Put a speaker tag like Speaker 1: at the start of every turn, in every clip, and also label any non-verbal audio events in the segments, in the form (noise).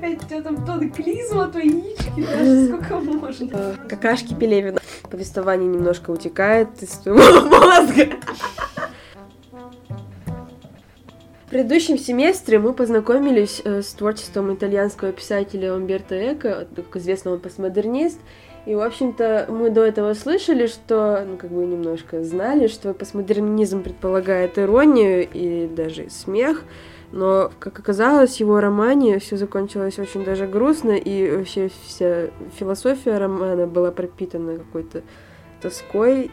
Speaker 1: опять у тебя там то клизма, то яички, даже (laughs) сколько можно.
Speaker 2: Какашки Пелевина. Повествование немножко утекает из твоего (laughs) мозга. В предыдущем семестре мы познакомились э, с творчеством итальянского писателя Умберто Эко, как известно, он постмодернист, и, в общем-то, мы до этого слышали, что, ну, как бы немножко знали, что постмодернизм предполагает иронию и даже смех, но, как оказалось, в его романе все закончилось очень даже грустно, и вообще вся философия романа была пропитана какой-то тоской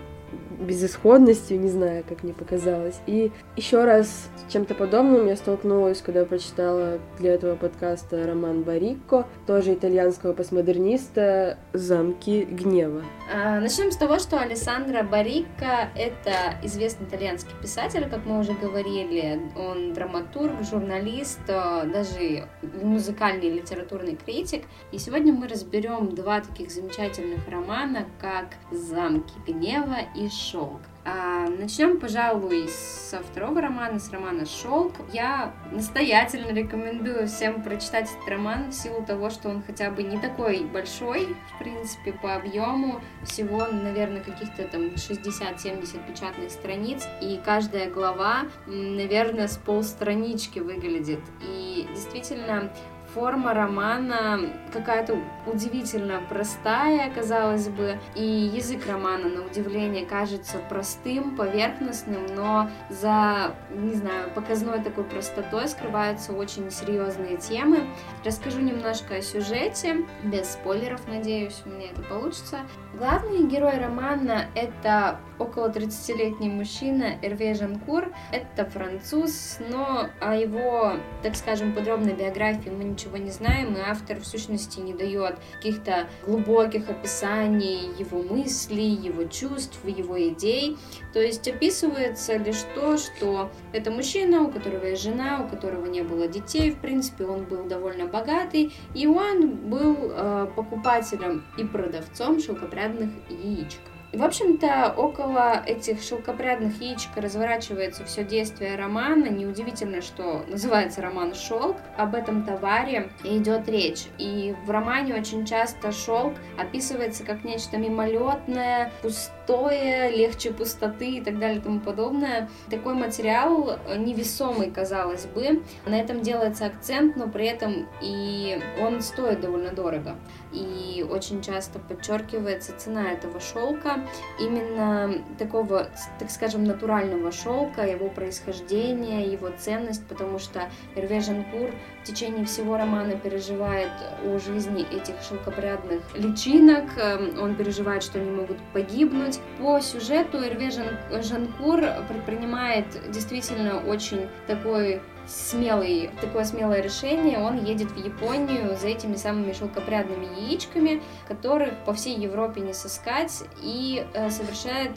Speaker 2: безысходностью, не знаю, как мне показалось. И еще раз с чем-то подобным я столкнулась, когда прочитала для этого подкаста роман Барикко, тоже итальянского постмодерниста «Замки гнева».
Speaker 1: А, начнем с того, что Алессандро Барикко — это известный итальянский писатель, как мы уже говорили. Он драматург, журналист, а, даже музыкальный литературный критик. И сегодня мы разберем два таких замечательных романа, как «Замки гнева» и «Шелк». А, начнем, пожалуй, со второго романа, с романа «Шелк». Я настоятельно рекомендую всем прочитать этот роман в силу того, что он хотя бы не такой большой, в принципе, по объему. Всего, наверное, каких-то там 60-70 печатных страниц. И каждая глава, наверное, с полстранички выглядит. И действительно, форма романа какая-то удивительно простая, казалось бы, и язык романа, на удивление, кажется простым, поверхностным, но за, не знаю, показной такой простотой скрываются очень серьезные темы. Расскажу немножко о сюжете, без спойлеров, надеюсь, у меня это получится. Главный герой романа — это около 30-летний мужчина Эрве Жанкур. Это француз, но о его, так скажем, подробной биографии мы ничего не знаем, и автор в сущности не дает каких-то глубоких описаний его мыслей, его чувств, его идей. То есть описывается лишь то, что это мужчина, у которого есть жена, у которого не было детей, в принципе, он был довольно богатый, и он был э, покупателем и продавцом шелкопрядных яичек. В общем-то, около этих шелкопрядных яичек разворачивается все действие романа. Неудивительно, что называется роман «Шелк». Об этом товаре идет речь. И в романе очень часто шелк описывается как нечто мимолетное, пустое, легче пустоты и так далее и тому подобное. Такой материал невесомый, казалось бы. На этом делается акцент, но при этом и он стоит довольно дорого. И очень часто подчеркивается цена этого шелка именно такого, так скажем, натурального шелка, его происхождение, его ценность, потому что Эрве Жанкур в течение всего романа переживает о жизни этих шелкопрядных личинок, эм, он переживает, что они могут погибнуть. По сюжету Эрве Жанкур предпринимает действительно очень такой смелый, такое смелое решение, он едет в Японию за этими самыми шелкопрядными яичками, которых по всей Европе не сыскать, и э, совершает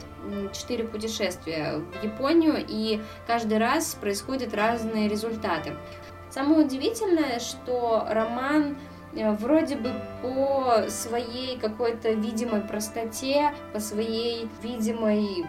Speaker 1: четыре путешествия в Японию, и каждый раз происходят разные результаты. Самое удивительное, что роман вроде бы по своей какой-то видимой простоте, по своей видимой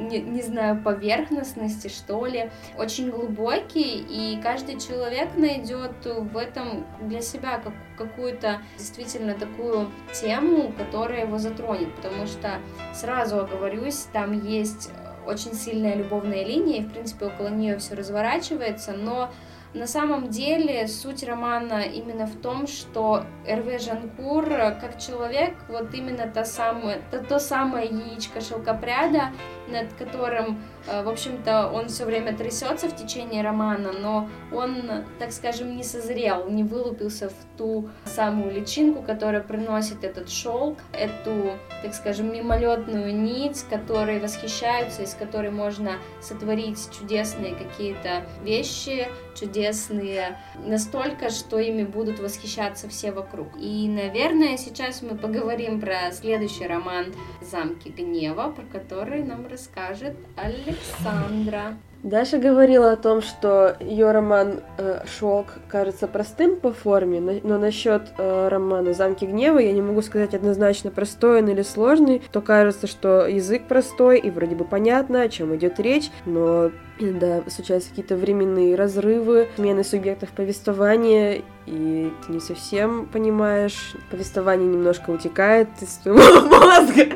Speaker 1: не, не знаю, поверхностности, что ли, очень глубокий, и каждый человек найдет в этом для себя как, какую-то действительно такую тему, которая его затронет, потому что, сразу оговорюсь, там есть очень сильная любовная линия, и, в принципе, около нее все разворачивается, но на самом деле суть романа именно в том, что Эрве Жанкур как человек, вот именно та самая, то, то самое яичко шелкопряда, над которым, э, в общем-то, он все время трясется в течение романа, но он, так скажем, не созрел, не вылупился в ту самую личинку, которая приносит этот шелк, эту, так скажем, мимолетную нить, которой восхищаются, из которой можно сотворить чудесные какие-то вещи, чудесные, настолько, что ими будут восхищаться все вокруг. И, наверное, сейчас мы поговорим про следующий роман «Замки гнева», про который нам расскажет Александра.
Speaker 2: Даша говорила о том, что ее роман э, «Шелк» кажется простым по форме, но насчет э, романа «Замки гнева» я не могу сказать однозначно, простой он или сложный. То кажется, что язык простой и вроде бы понятно, о чем идет речь, но да, случаются какие-то временные разрывы, смены субъектов повествования, и ты не совсем понимаешь, повествование немножко утекает из твоего (laughs) мозга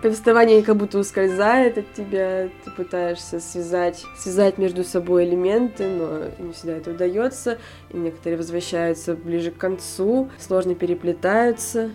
Speaker 2: повествование как будто ускользает от тебя, ты пытаешься связать, связать между собой элементы, но не всегда это удается, и некоторые возвращаются ближе к концу, сложно переплетаются.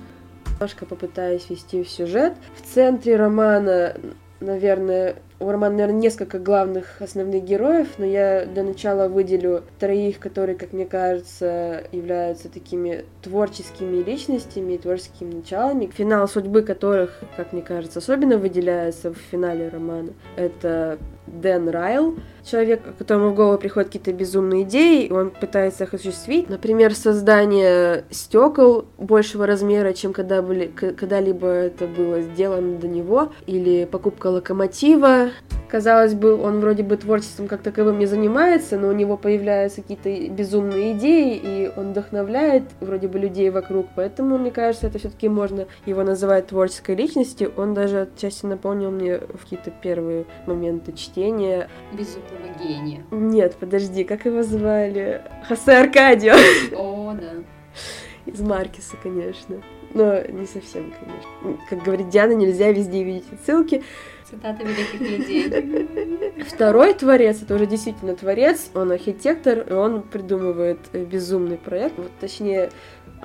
Speaker 2: Немножко попытаюсь вести в сюжет. В центре романа, наверное, у романа, наверное, несколько главных основных героев, но я для начала выделю троих, которые, как мне кажется, являются такими творческими личностями, творческими началами, финал судьбы которых, как мне кажется, особенно выделяется в финале романа. Это Дэн Райл, человек, которому в голову приходят какие-то безумные идеи, и он пытается их осуществить. Например, создание стекол большего размера, чем когда-либо это было сделано до него, или покупка локомотива. Казалось бы, он вроде бы творчеством как таковым не занимается, но у него появляются какие-то безумные идеи, и он вдохновляет вроде бы людей вокруг, поэтому, мне кажется, это все-таки можно его называть творческой личностью. Он даже отчасти напомнил мне в какие-то первые моменты чтения.
Speaker 1: Безумного гения.
Speaker 2: Нет, подожди, как его звали? Хосе Аркадио.
Speaker 1: О, да.
Speaker 2: Из Маркиса, конечно. Но не совсем, конечно. Как говорит Диана, нельзя везде видеть ссылки.
Speaker 1: Цитата великих людей. (laughs)
Speaker 2: Второй творец, это уже действительно творец, он архитектор, и он придумывает э, безумный проект. Вот, точнее,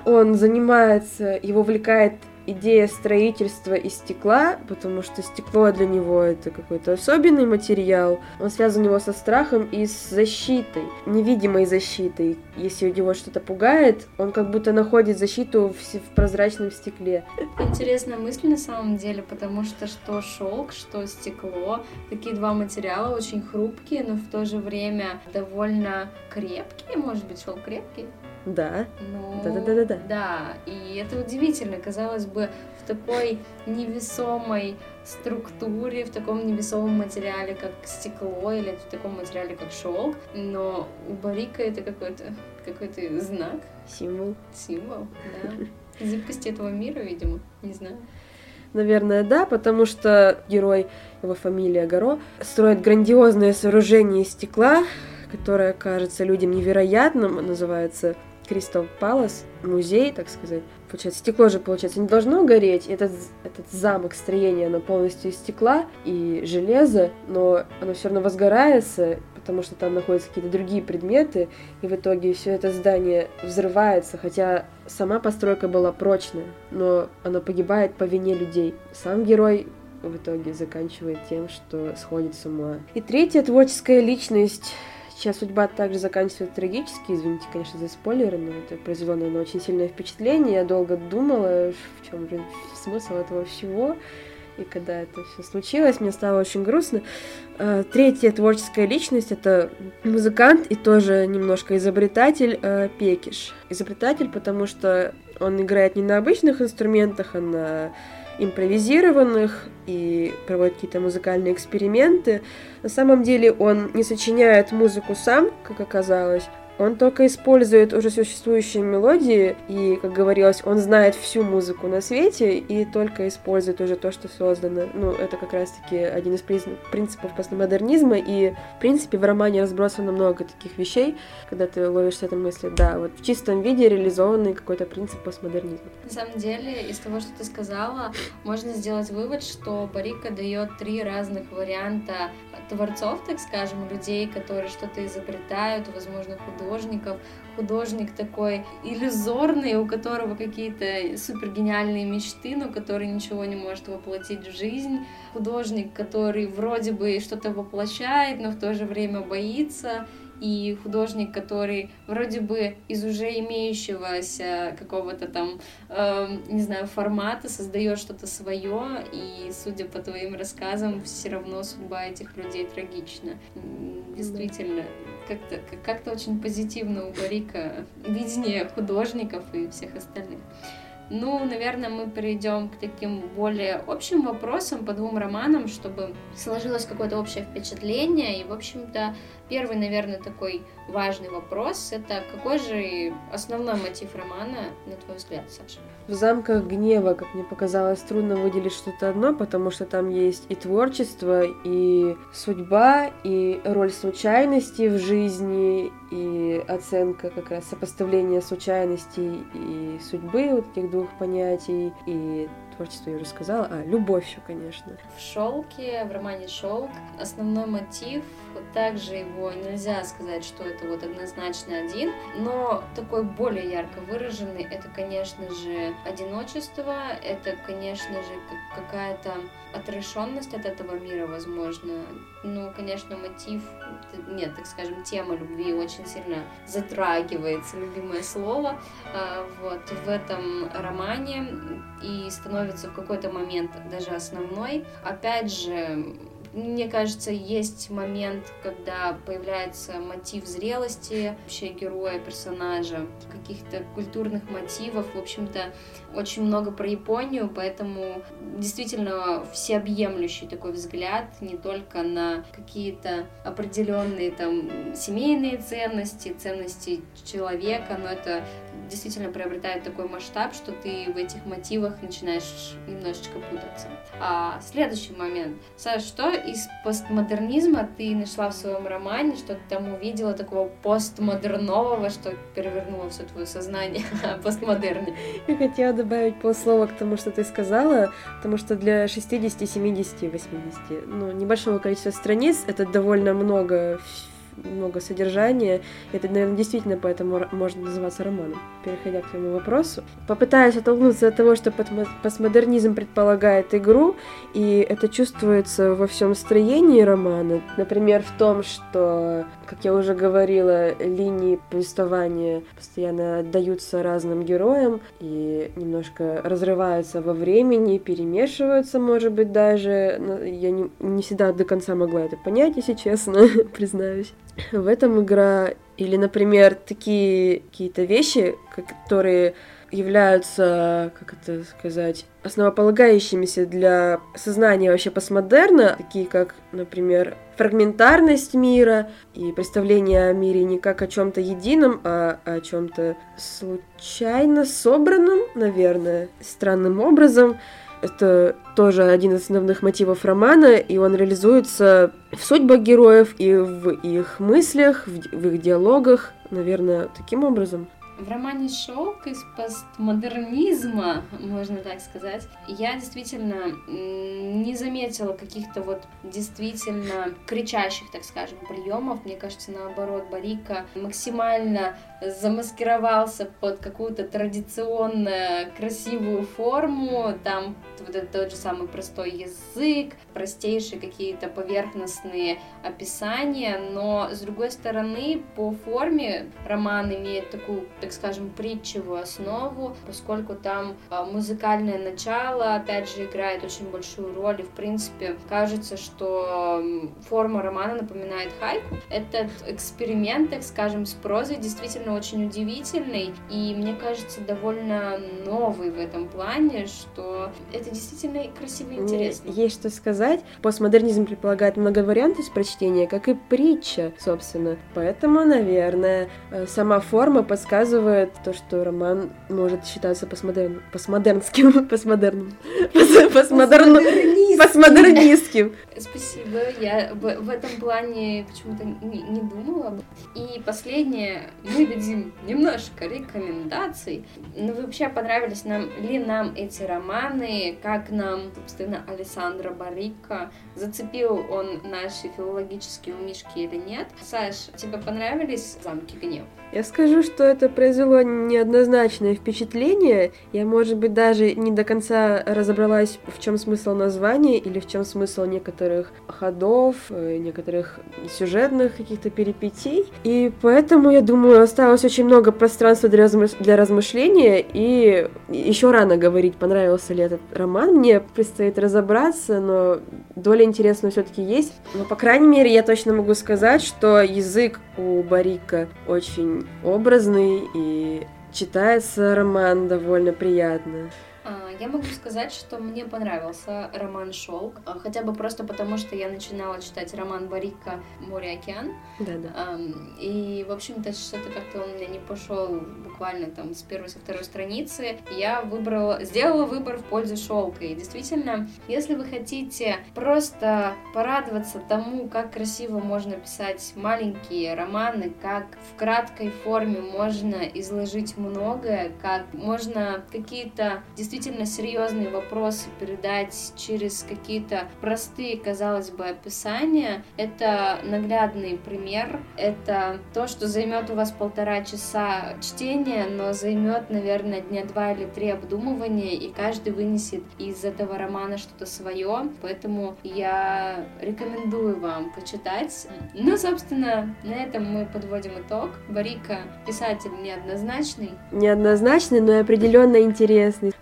Speaker 2: он занимается, его увлекает идея строительства из стекла, потому что стекло для него это какой-то особенный материал. Он связан у него со страхом и с защитой, невидимой защитой. Если его что-то пугает, он как будто находит защиту в, в прозрачном стекле.
Speaker 1: Интересная мысль на самом деле, потому что что шелк, что стекло, такие два материала очень хрупкие, но в то же время довольно крепкие. Может быть, шелк крепкий?
Speaker 2: Да.
Speaker 1: Ну,
Speaker 2: да, да, да, да, да.
Speaker 1: Да, и это удивительно, казалось бы, в такой невесомой структуре, в таком невесомом материале, как стекло, или в таком материале, как шелк, но у Барика это какой-то какой-то знак.
Speaker 2: Символ.
Speaker 1: Символ, да. (laughs) Зыбкости этого мира, видимо, не знаю.
Speaker 2: Наверное, да, потому что герой, его фамилия Горо, строит грандиозное сооружение из стекла, которое кажется людям невероятным, называется Кристал Палас, музей, так сказать. Получается, стекло же, получается, не должно гореть. Этот, этот замок строения, оно полностью из стекла и железа, но оно все равно возгорается, потому что там находятся какие-то другие предметы, и в итоге все это здание взрывается, хотя сама постройка была прочная, но оно погибает по вине людей. Сам герой в итоге заканчивает тем, что сходит с ума. И третья творческая личность Сейчас судьба также заканчивается трагически, извините, конечно, за спойлеры, но это произвело, наверное, очень сильное впечатление. Я долго думала, в чем же смысл этого всего. И когда это все случилось, мне стало очень грустно. А, третья творческая личность — это музыкант и тоже немножко изобретатель э, Пекиш. Изобретатель, потому что он играет не на обычных инструментах, а на импровизированных и проводит какие-то музыкальные эксперименты. На самом деле он не сочиняет музыку сам, как оказалось, он только использует уже существующие мелодии, и, как говорилось, он знает всю музыку на свете и только использует уже то, что создано. Ну, это как раз-таки один из принципов постмодернизма, и, в принципе, в романе разбросано много таких вещей, когда ты ловишь этой мысли, да, вот в чистом виде реализованный какой-то принцип постмодернизма.
Speaker 1: На самом деле, из того, что ты сказала, можно сделать вывод, что Барика дает три разных варианта творцов, так скажем, людей, которые что-то изобретают, возможно, художников. Художник такой иллюзорный, у которого какие-то супергениальные мечты, но который ничего не может воплотить в жизнь. Художник, который вроде бы что-то воплощает, но в то же время боится и художник, который вроде бы из уже имеющегося какого-то там, э, не знаю, формата создает что-то свое, и, судя по твоим рассказам, все равно судьба этих людей трагична. Действительно, как-то как очень позитивно у Барика видение художников и всех остальных. Ну, наверное, мы перейдем к таким более общим вопросам по двум романам, чтобы сложилось какое-то общее впечатление. И, в общем-то, первый, наверное, такой важный вопрос — это какой же основной мотив романа, на твой взгляд, Саша?
Speaker 2: В «Замках гнева», как мне показалось, трудно выделить что-то одно, потому что там есть и творчество, и судьба, и роль случайности в жизни, и оценка как раз сопоставления случайностей и судьбы, вот этих двух понятий, и творчество я уже сказала, а любовь еще, конечно.
Speaker 1: В «Шелке», в романе «Шелк» основной мотив, также его нельзя сказать, что это вот однозначно один, но такой более ярко выраженный, это, конечно же, одиночество, это, конечно же, какая-то отрешенность от этого мира, возможно. Ну, конечно, мотив, нет, так скажем, тема любви очень сильно затрагивается, любимое слово, а, вот, в этом романе и становится в какой-то момент даже основной. Опять же, мне кажется, есть момент, когда появляется мотив зрелости вообще героя, персонажа, каких-то культурных мотивов. В общем-то, очень много про Японию, поэтому действительно всеобъемлющий такой взгляд не только на какие-то определенные там семейные ценности, ценности человека, но это действительно приобретает такой масштаб, что ты в этих мотивах начинаешь немножечко путаться. А следующий момент. Саш, что из постмодернизма ты нашла в своем романе, что ты там увидела такого постмодернового, что перевернуло все твое сознание о (laughs) постмодерне?
Speaker 2: Я хотела добавить полслова к тому, что ты сказала, потому что для 60, 70, 80, ну, небольшого количества страниц это довольно много много содержания. Это, наверное, действительно поэтому можно называться романом. Переходя к твоему вопросу. Попытаюсь оттолкнуться от того, что постмодернизм предполагает игру, и это чувствуется во всем строении романа. Например, в том, что, как я уже говорила, линии повествования постоянно отдаются разным героям и немножко разрываются во времени, перемешиваются, может быть, даже. Я не, не всегда до конца могла это понять, если честно, (laughs) признаюсь. В этом игра или, например, такие какие-то вещи, которые являются, как это сказать, основополагающимися для сознания вообще постмодерна, такие как, например, фрагментарность мира и представление о мире не как о чем-то едином, а о чем-то случайно собранном, наверное, странным образом. Это тоже один из основных мотивов романа, и он реализуется в судьбах героев и в их мыслях, в их диалогах, наверное, таким образом.
Speaker 1: В романе «Шелк» из постмодернизма, можно так сказать, я действительно не заметила каких-то вот действительно кричащих, так скажем, приемов. Мне кажется, наоборот, Барика максимально замаскировался под какую-то традиционную красивую форму. Там вот этот тот же самый простой язык, простейшие какие-то поверхностные описания, но с другой стороны, по форме роман имеет такую, так так скажем, притчевую основу, поскольку там а, музыкальное начало, опять же, играет очень большую роль, и, в принципе, кажется, что форма романа напоминает хайку. Этот эксперимент, так скажем, с прозой действительно очень удивительный, и, мне кажется, довольно новый в этом плане, что это действительно красиво и интересно.
Speaker 2: Есть что сказать. Постмодернизм предполагает много вариантов прочтения, как и притча, собственно. Поэтому, наверное, э, сама форма подсказывает показывает то, что роман может считаться постмодерн... постмодернским, (laughs) постмодерным, постмодерн... постмодернистским.
Speaker 1: Спасибо, я в, этом плане почему-то не, не думала. И последнее, мы дадим немножко рекомендаций. Ну, вообще, понравились нам ли нам эти романы, как нам, собственно, Александра Барика, зацепил он наши филологические умишки или нет. Саш, тебе понравились «Замки гнев»?
Speaker 2: Я скажу, что это произвело неоднозначное впечатление. Я, может быть, даже не до конца разобралась, в чем смысл названия или в чем смысл некоторых ходов, э, некоторых сюжетных каких-то перипетий. И поэтому, я думаю, осталось очень много пространства для, размыш... для размышления. И еще рано говорить, понравился ли этот роман. Мне предстоит разобраться, но доля интересного все-таки есть. Но, по крайней мере, я точно могу сказать, что язык у Барика очень образный и читается роман довольно приятно.
Speaker 1: А, я могу сказать, что мне понравился роман «Шелк», а, хотя бы просто потому, что я начинала читать роман Барика «Море-океан».
Speaker 2: Да, да.
Speaker 1: И, в общем-то, что-то как-то он у меня не пошел буквально там с первой, со второй страницы. Я выбрала, сделала выбор в пользу «Шелка». И действительно, если вы хотите просто порадоваться тому, как красиво можно писать маленькие романы, как в краткой форме можно изложить многое, как можно какие-то действительно серьезные вопросы передать через какие-то простые, казалось бы, описания. Это наглядный пример. Это то, что займет у вас полтора часа чтения, но займет, наверное, дня два или три обдумывания, и каждый вынесет из этого романа что-то свое. Поэтому я рекомендую вам почитать. Ну, собственно, на этом мы подводим итог. Барика писатель неоднозначный.
Speaker 2: Неоднозначный, но определенно интересный.